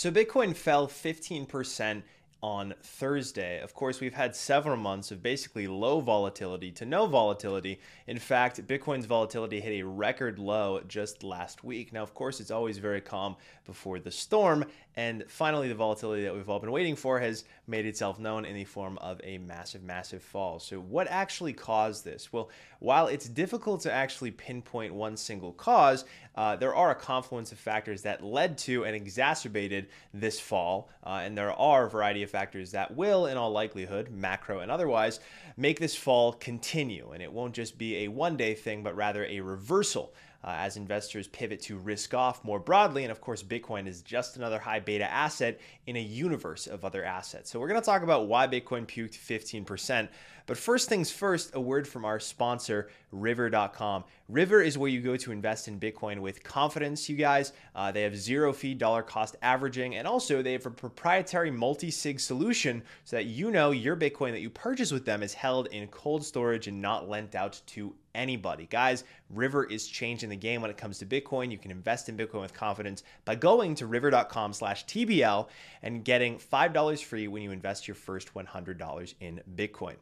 So Bitcoin fell 15% on Thursday. Of course, we've had several months of basically low volatility to no volatility. In fact, Bitcoin's volatility hit a record low just last week. Now, of course, it's always very calm before the storm. And finally, the volatility that we've all been waiting for has made itself known in the form of a massive, massive fall. So, what actually caused this? Well, while it's difficult to actually pinpoint one single cause, uh, there are a confluence of factors that led to and exacerbated this fall. Uh, and there are a variety of factors that will, in all likelihood, macro and otherwise, make this fall continue. And it won't just be a one day thing, but rather a reversal uh, as investors pivot to risk off more broadly. And of course, Bitcoin is just another high beta asset in a universe of other assets. So we're going to talk about why Bitcoin puked 15%. But first things first, a word from our sponsor, River.com. River is where you go to invest in Bitcoin with confidence, you guys. Uh, they have zero fee dollar cost averaging, and also they have a proprietary multi sig solution so that you know your Bitcoin that you purchase with them is held in cold storage and not lent out to anybody. Guys, River is changing the game when it comes to Bitcoin. You can invest in Bitcoin with confidence by going to river.com slash TBL and getting $5 free when you invest your first $100 in Bitcoin.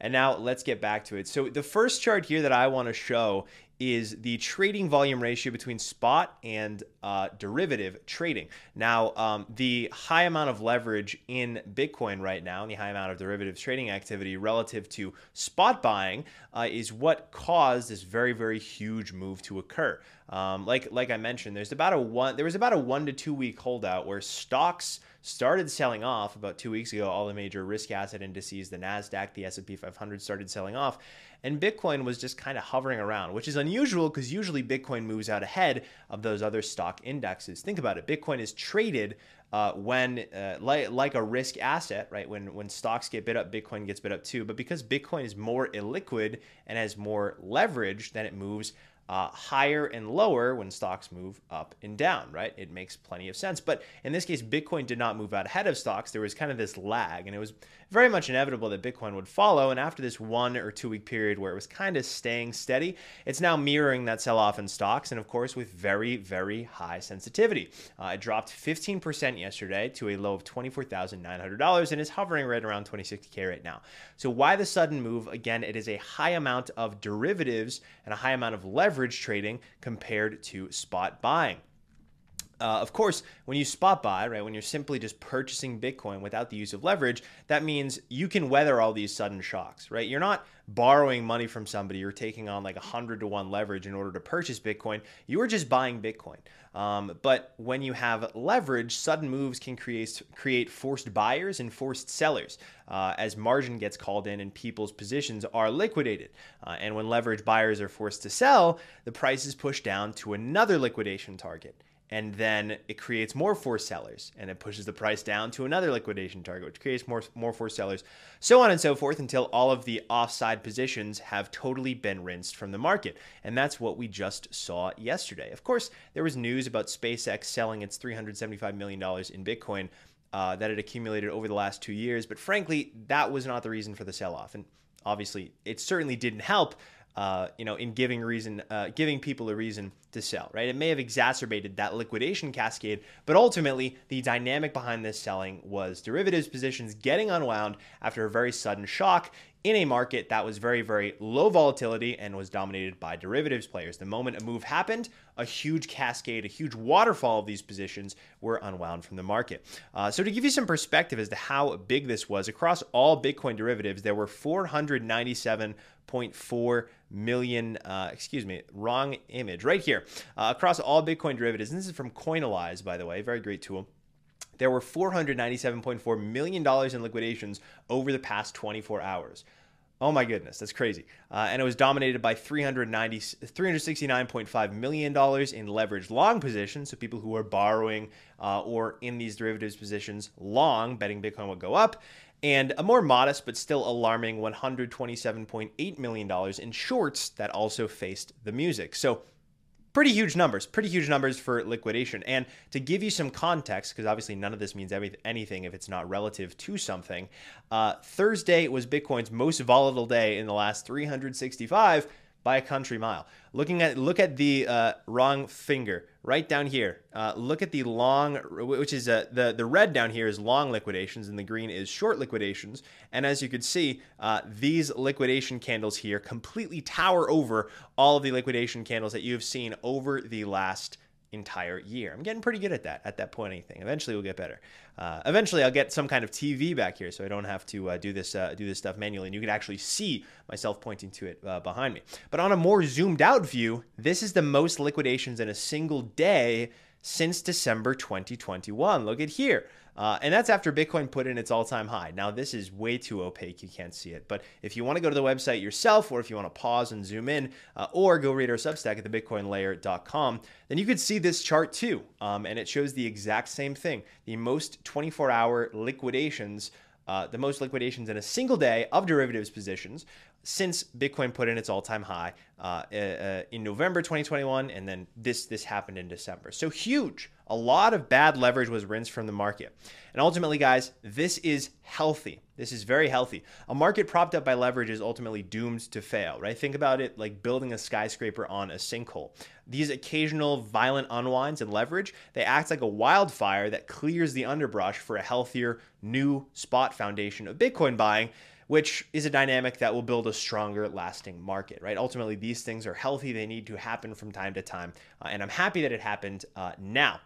And now let's get back to it. So the first chart here that I want to show is the trading volume ratio between spot and uh, derivative trading. Now, um, the high amount of leverage in Bitcoin right now, and the high amount of derivatives trading activity relative to spot buying, uh, is what caused this very, very huge move to occur. Um, like, like I mentioned, there's about a one, there was about a one to two week holdout where stocks started selling off about two weeks ago. All the major risk asset indices, the Nasdaq, the S&P 500, started selling off, and Bitcoin was just kind of hovering around, which is unusual because usually Bitcoin moves out ahead of those other stock indexes. Think about it: Bitcoin is traded uh, when uh, like, like a risk asset, right? When when stocks get bid up, Bitcoin gets bid up too. But because Bitcoin is more illiquid and has more leverage, then it moves uh, higher and lower when stocks move up and down, right? It makes plenty of sense. But in this case, Bitcoin did not move out ahead of stocks. There was kind of this lag, and it was very much inevitable that Bitcoin would follow. And after this one or two week period where it was kind of staying steady, it's now mirroring that sell off in stocks, and of course, with very, very high sensitivity. Uh, it dropped 15% yesterday to a low of $24,900 and is hovering right around 26K right now. So, why the sudden move? Again, it is a high amount of derivatives and a high amount of leverage trading compared to spot buying. Uh, of course, when you spot buy, right, when you're simply just purchasing Bitcoin without the use of leverage, that means you can weather all these sudden shocks, right? You're not borrowing money from somebody, you're taking on like a 100 to 1 leverage in order to purchase Bitcoin. You are just buying Bitcoin. Um, but when you have leverage, sudden moves can create, create forced buyers and forced sellers uh, as margin gets called in and people's positions are liquidated. Uh, and when leverage buyers are forced to sell, the price is pushed down to another liquidation target and then it creates more forced sellers and it pushes the price down to another liquidation target which creates more more forced sellers so on and so forth until all of the offside positions have totally been rinsed from the market. And that's what we just saw yesterday. Of course there was news about SpaceX selling its 375 million dollars in bitcoin uh, that it accumulated over the last two years but frankly that was not the reason for the sell-off. And obviously it certainly didn't help uh, you know, in giving reason, uh, giving people a reason to sell, right? It may have exacerbated that liquidation cascade, but ultimately the dynamic behind this selling was derivatives positions getting unwound after a very sudden shock in a market that was very, very low volatility and was dominated by derivatives players. The moment a move happened, a huge cascade, a huge waterfall of these positions were unwound from the market. Uh, so, to give you some perspective as to how big this was, across all Bitcoin derivatives, there were 497.4 million, uh, excuse me, wrong image right here. Uh, across all Bitcoin derivatives, and this is from Coinalyze, by the way, very great tool there were $497.4 million in liquidations over the past 24 hours. Oh my goodness, that's crazy. Uh, and it was dominated by $390, $369.5 million in leveraged long positions. So people who are borrowing uh, or in these derivatives positions long, betting Bitcoin will go up. And a more modest but still alarming $127.8 million in shorts that also faced the music. So pretty huge numbers, pretty huge numbers for liquidation. And to give you some context, because obviously none of this means anything if it's not relative to something, uh, Thursday was Bitcoin's most volatile day in the last 365 by a country mile. Looking at look at the uh, wrong finger right down here. Uh, look at the long, which is uh, the the red down here is long liquidations, and the green is short liquidations. And as you can see, uh, these liquidation candles here completely tower over all of the liquidation candles that you have seen over the last entire year. I'm getting pretty good at that, at that point anything. Eventually we'll get better. Uh, eventually I'll get some kind of TV back here so I don't have to uh, do this uh, do this stuff manually and you can actually see myself pointing to it uh, behind me. But on a more zoomed out view, this is the most liquidations in a single day since December 2021. Look at here. Uh, and that's after Bitcoin put in its all time high. Now, this is way too opaque. You can't see it. But if you want to go to the website yourself, or if you want to pause and zoom in, uh, or go read our Substack at thebitcoinlayer.com, then you could see this chart too. Um, and it shows the exact same thing the most 24 hour liquidations. Uh, the most liquidations in a single day of derivatives positions since Bitcoin put in its all-time high uh, uh, in November 2021, and then this this happened in December. So huge. A lot of bad leverage was rinsed from the market, and ultimately, guys, this is healthy. This is very healthy. A market propped up by leverage is ultimately doomed to fail, right? Think about it like building a skyscraper on a sinkhole. These occasional violent unwinds and leverage, they act like a wildfire that clears the underbrush for a healthier new spot foundation of Bitcoin buying which is a dynamic that will build a stronger, lasting market, right? Ultimately, these things are healthy. They need to happen from time to time. Uh, and I'm happy that it happened uh, now.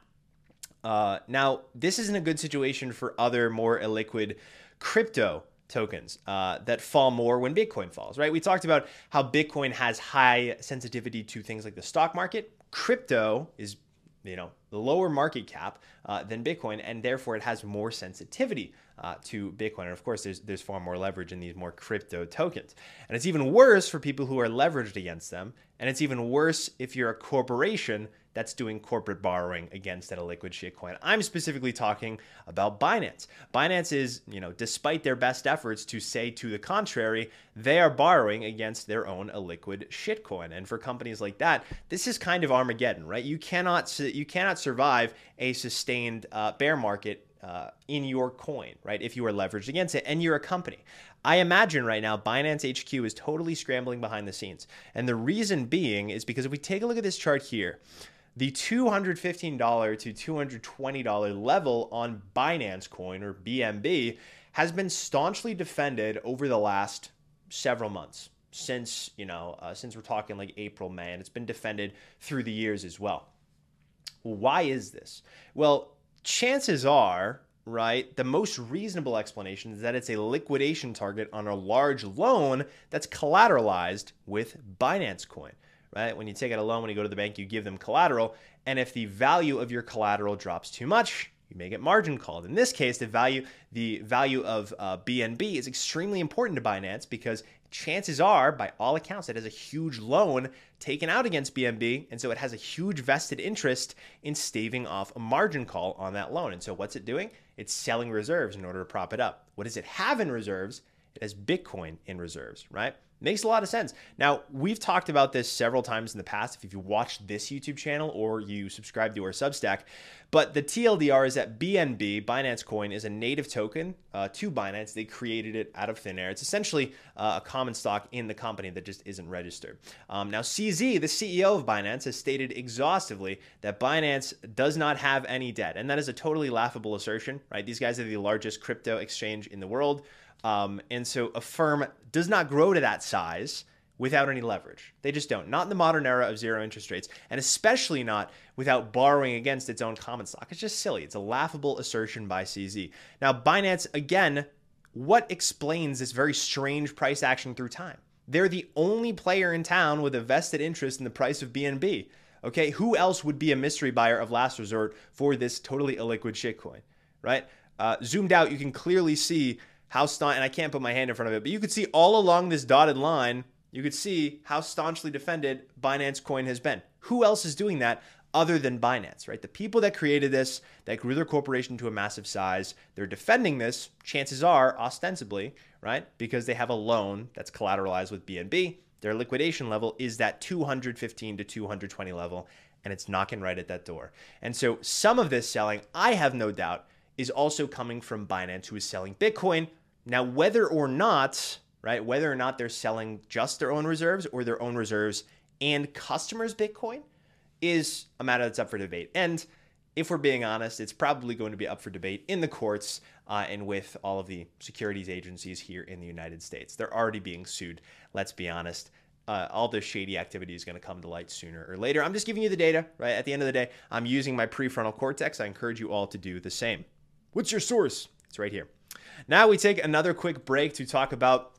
Uh, now, this isn't a good situation for other more illiquid crypto tokens uh, that fall more when Bitcoin falls, right? We talked about how Bitcoin has high sensitivity to things like the stock market. Crypto is, you know, the lower market cap uh, than Bitcoin, and therefore it has more sensitivity uh, to Bitcoin. And of course, there's there's far more leverage in these more crypto tokens, and it's even worse for people who are leveraged against them, and it's even worse if you're a corporation that's doing corporate borrowing against that illiquid shitcoin. I'm specifically talking about Binance. Binance is, you know, despite their best efforts to say to the contrary, they are borrowing against their own illiquid shitcoin. And for companies like that, this is kind of Armageddon, right? You cannot you cannot survive a sustained uh, bear market uh, in your coin, right? If you are leveraged against it and you're a company. I imagine right now Binance HQ is totally scrambling behind the scenes. And the reason being is because if we take a look at this chart here, the $215 to $220 level on Binance Coin or BNB has been staunchly defended over the last several months since, you know, uh, since we're talking like April, May, and it's been defended through the years as well. Why is this? Well, chances are, right, the most reasonable explanation is that it's a liquidation target on a large loan that's collateralized with Binance Coin right? When you take out a loan, when you go to the bank, you give them collateral. And if the value of your collateral drops too much, you may get margin called. In this case, the value the value of uh, BNB is extremely important to Binance because chances are, by all accounts, it has a huge loan taken out against BNB, and so it has a huge vested interest in staving off a margin call on that loan. And so, what's it doing? It's selling reserves in order to prop it up. What does it have in reserves? It has Bitcoin in reserves, right? Makes a lot of sense. Now, we've talked about this several times in the past if you've watched this YouTube channel or you subscribe to our Substack. But the TLDR is that BNB, Binance Coin, is a native token uh, to Binance. They created it out of thin air. It's essentially uh, a common stock in the company that just isn't registered. Um, now, CZ, the CEO of Binance, has stated exhaustively that Binance does not have any debt. And that is a totally laughable assertion, right? These guys are the largest crypto exchange in the world. Um, and so a firm does not grow to that size without any leverage. They just don't. Not in the modern era of zero interest rates, and especially not without borrowing against its own common stock. It's just silly. It's a laughable assertion by CZ. Now, Binance, again, what explains this very strange price action through time? They're the only player in town with a vested interest in the price of BNB. Okay, who else would be a mystery buyer of last resort for this totally illiquid shitcoin, right? Uh, zoomed out, you can clearly see how staunch, and I can't put my hand in front of it, but you could see all along this dotted line, you could see how staunchly defended Binance Coin has been. Who else is doing that other than Binance, right? The people that created this, that grew their corporation to a massive size, they're defending this, chances are, ostensibly, right? Because they have a loan that's collateralized with BNB. Their liquidation level is that 215 to 220 level, and it's knocking right at that door. And so some of this selling, I have no doubt, is also coming from Binance, who is selling Bitcoin. Now, whether or not right? Whether or not they're selling just their own reserves or their own reserves and customers' Bitcoin is a matter that's up for debate. And if we're being honest, it's probably going to be up for debate in the courts uh, and with all of the securities agencies here in the United States. They're already being sued. Let's be honest. Uh, all this shady activity is going to come to light sooner or later. I'm just giving you the data, right? At the end of the day, I'm using my prefrontal cortex. I encourage you all to do the same. What's your source? It's right here. Now we take another quick break to talk about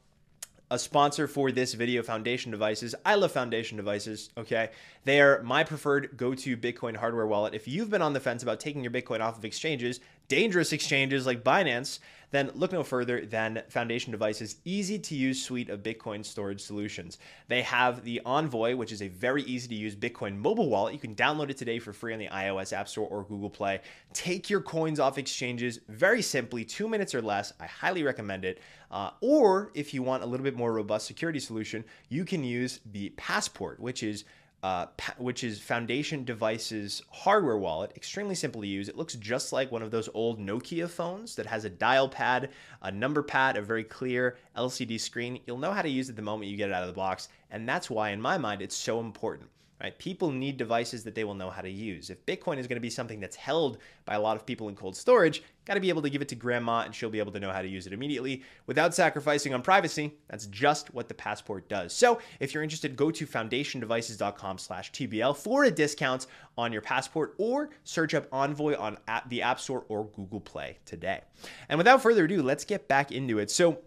a sponsor for this video, Foundation Devices. I love Foundation Devices, okay? They are my preferred go to Bitcoin hardware wallet. If you've been on the fence about taking your Bitcoin off of exchanges, dangerous exchanges like Binance, then look no further than Foundation Devices' easy to use suite of Bitcoin storage solutions. They have the Envoy, which is a very easy to use Bitcoin mobile wallet. You can download it today for free on the iOS App Store or Google Play. Take your coins off exchanges very simply, two minutes or less. I highly recommend it. Uh, or if you want a little bit more robust security solution, you can use the Passport, which is uh, which is Foundation Devices hardware wallet. Extremely simple to use. It looks just like one of those old Nokia phones that has a dial pad, a number pad, a very clear LCD screen. You'll know how to use it the moment you get it out of the box. And that's why, in my mind, it's so important right? People need devices that they will know how to use. If Bitcoin is going to be something that's held by a lot of people in cold storage, got to be able to give it to grandma and she'll be able to know how to use it immediately without sacrificing on privacy. That's just what the passport does. So if you're interested, go to foundationdevices.com slash TBL for a discount on your passport or search up Envoy on the App Store or Google Play today. And without further ado, let's get back into it. So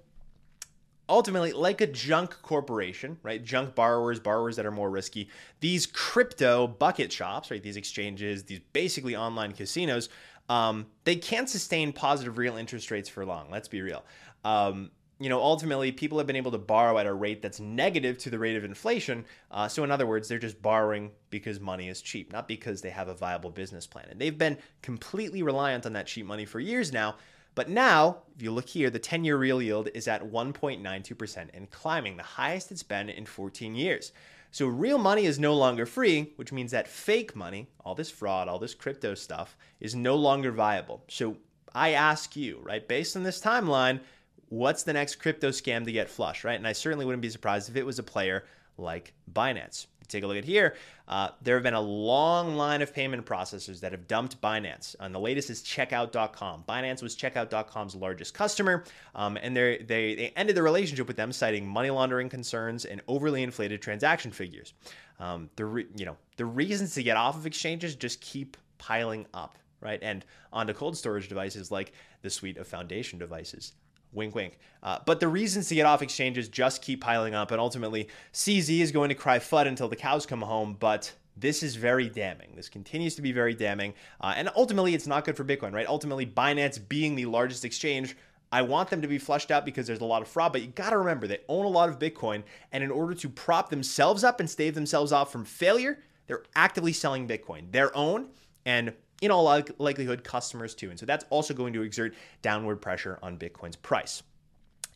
ultimately, like a junk corporation, right? Junk borrowers, borrowers that are more risky, these crypto bucket shops, right? These exchanges, these basically online casinos, um, they can't sustain positive real interest rates for long. Let's be real. Um, you know, ultimately, people have been able to borrow at a rate that's negative to the rate of inflation. Uh, so, in other words, they're just borrowing because money is cheap, not because they have a viable business plan. And they've been completely reliant on that cheap money for years now. But now, if you look here, the 10 year real yield is at 1.92% and climbing, the highest it's been in 14 years. So real money is no longer free, which means that fake money, all this fraud, all this crypto stuff, is no longer viable. So I ask you, right, based on this timeline, what's the next crypto scam to get flush, right? And I certainly wouldn't be surprised if it was a player like Binance take a look at here, uh, there have been a long line of payment processors that have dumped Binance. And the latest is Checkout.com. Binance was Checkout.com's largest customer, um, and they they ended the relationship with them, citing money laundering concerns and overly inflated transaction figures. Um, the re- you know the reasons to get off of exchanges just keep piling up, right? And onto cold storage devices like the suite of Foundation devices. Wink, wink. Uh, but the reasons to get off exchanges just keep piling up, and ultimately, CZ is going to cry FUD until the cows come home. But this is very damning. This continues to be very damning. Uh, and ultimately, it's not good for Bitcoin, right? Ultimately, Binance being the largest exchange, I want them to be flushed out because there's a lot of fraud, but you got to remember they own a lot of Bitcoin. And in order to prop themselves up and stave themselves off from failure, they're actively selling Bitcoin, their own. And in all likelihood, customers too. And so that's also going to exert downward pressure on Bitcoin's price.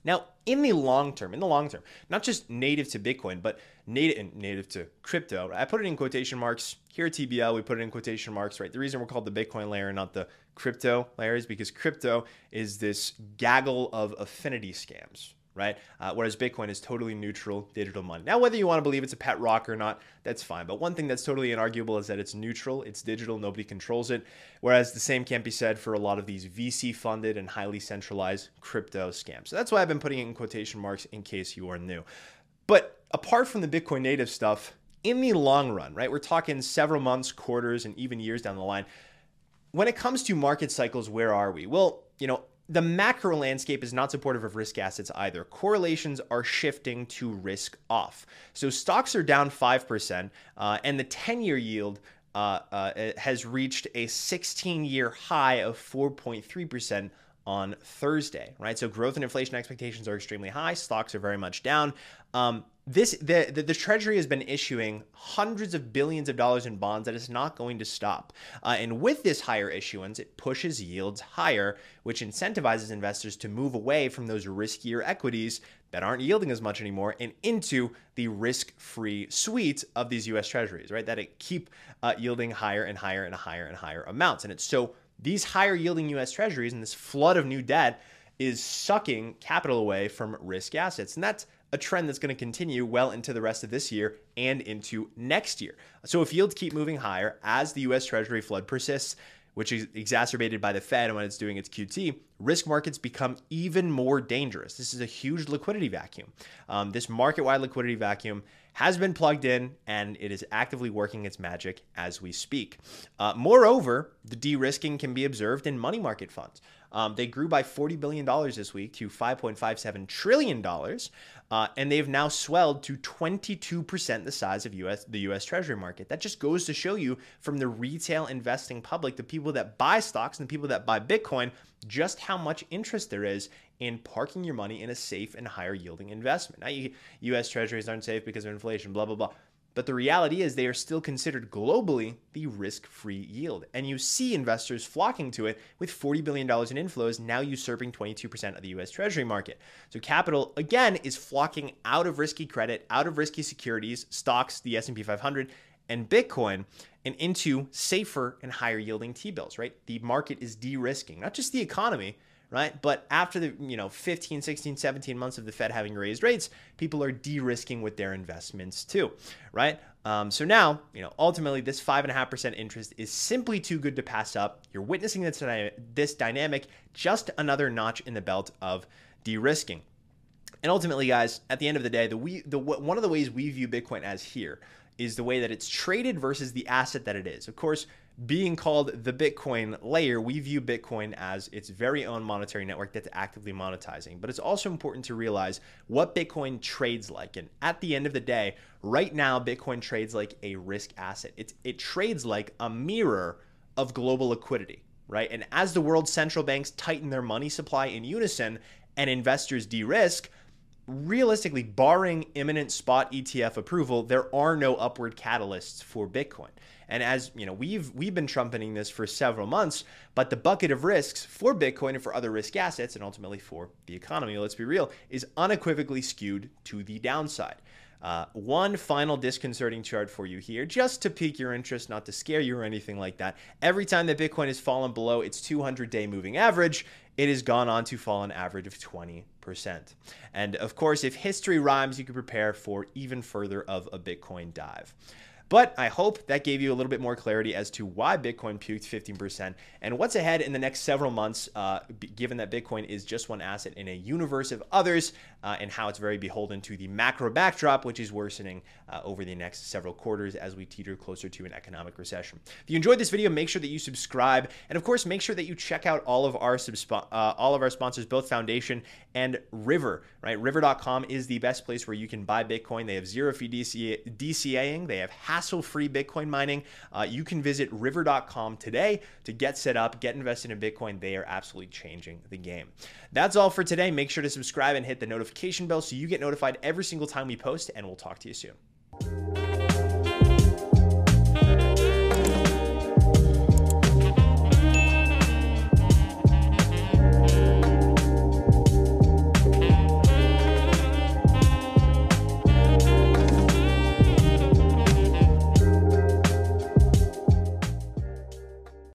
Now, in the long term, in the long term, not just native to Bitcoin, but native native to crypto. I put it in quotation marks here at TBL. We put it in quotation marks, right? The reason we're called the Bitcoin layer, and not the crypto layer, is because crypto is this gaggle of affinity scams, right? Uh, whereas Bitcoin is totally neutral digital money. Now, whether you want to believe it's a pet rock or not, that's fine. But one thing that's totally inarguable is that it's neutral, it's digital, nobody controls it. Whereas the same can't be said for a lot of these VC funded and highly centralized crypto scams. So that's why I've been putting it in quotation marks in case you are new. But apart from the Bitcoin native stuff, in the long run, right, we're talking several months, quarters, and even years down the line. When it comes to market cycles, where are we? Well, you know, the macro landscape is not supportive of risk assets either. Correlations are shifting to risk off. So stocks are down 5%, uh, and the 10 year yield uh, uh, has reached a 16 year high of 4.3% on Thursday, right? So growth and inflation expectations are extremely high. Stocks are very much down. Um, this the, the, the Treasury has been issuing hundreds of billions of dollars in bonds that is not going to stop. Uh, and with this higher issuance, it pushes yields higher, which incentivizes investors to move away from those riskier equities that aren't yielding as much anymore and into the risk-free suite of these U.S. Treasuries, right? That it keep uh, yielding higher and higher and higher and higher amounts. And it's so these higher yielding US Treasuries and this flood of new debt is sucking capital away from risk assets. And that's a trend that's going to continue well into the rest of this year and into next year. So if yields keep moving higher as the US Treasury flood persists, which is exacerbated by the Fed and when it's doing its QT, risk markets become even more dangerous. This is a huge liquidity vacuum. Um, this market wide liquidity vacuum has been plugged in and it is actively working its magic as we speak. Uh, moreover, the de risking can be observed in money market funds. Um, they grew by $40 billion this week to $5.57 trillion, uh, and they've now swelled to 22% the size of US, the US Treasury market. That just goes to show you from the retail investing public, the people that buy stocks and the people that buy Bitcoin, just how much interest there is in parking your money in a safe and higher yielding investment. Now, US Treasuries aren't safe because of inflation, blah, blah, blah. But the reality is they are still considered globally the risk free yield. And you see investors flocking to it with $40 billion in inflows, now usurping 22% of the US Treasury market. So capital, again, is flocking out of risky credit, out of risky securities, stocks, the S&P 500, and Bitcoin, and into safer and higher yielding T-bills, right? The market is de-risking, not just the economy, right? But after the, you know, 15, 16, 17 months of the Fed having raised rates, people are de-risking with their investments too, right? Um, so now, you know, ultimately this 5.5% interest is simply too good to pass up. You're witnessing this, this dynamic, just another notch in the belt of de-risking. And ultimately, guys, at the end of the day, the we the one of the ways we view Bitcoin as here is the way that it's traded versus the asset that it is. Of course, being called the Bitcoin layer, we view Bitcoin as its very own monetary network that's actively monetizing. But it's also important to realize what Bitcoin trades like. And at the end of the day, right now, Bitcoin trades like a risk asset. It's, it trades like a mirror of global liquidity, right? And as the world's central banks tighten their money supply in unison and investors de risk, realistically, barring imminent spot ETF approval, there are no upward catalysts for Bitcoin. And as you know, we've we've been trumpeting this for several months, but the bucket of risks for Bitcoin and for other risk assets, and ultimately for the economy, let's be real, is unequivocally skewed to the downside. Uh, one final disconcerting chart for you here, just to pique your interest, not to scare you or anything like that. Every time that Bitcoin has fallen below its 200 day moving average, it has gone on to fall an average of 20%. And of course, if history rhymes, you can prepare for even further of a Bitcoin dive. But I hope that gave you a little bit more clarity as to why Bitcoin puked 15% and what's ahead in the next several months, uh, given that Bitcoin is just one asset in a universe of others uh, and how it's very beholden to the macro backdrop, which is worsening uh, over the next several quarters as we teeter closer to an economic recession. If you enjoyed this video, make sure that you subscribe. And of course, make sure that you check out all of our, uh, all of our sponsors, both Foundation and River, right? River.com is the best place where you can buy Bitcoin. They have zero fee DCA, DCAing. They have hassle-free Bitcoin mining. Uh, you can visit river.com today to get set up, get invested in Bitcoin. They are absolutely changing the game. That's all for today. Make sure to subscribe and hit the notification bell so you get notified every single time we post, and we'll talk to you soon.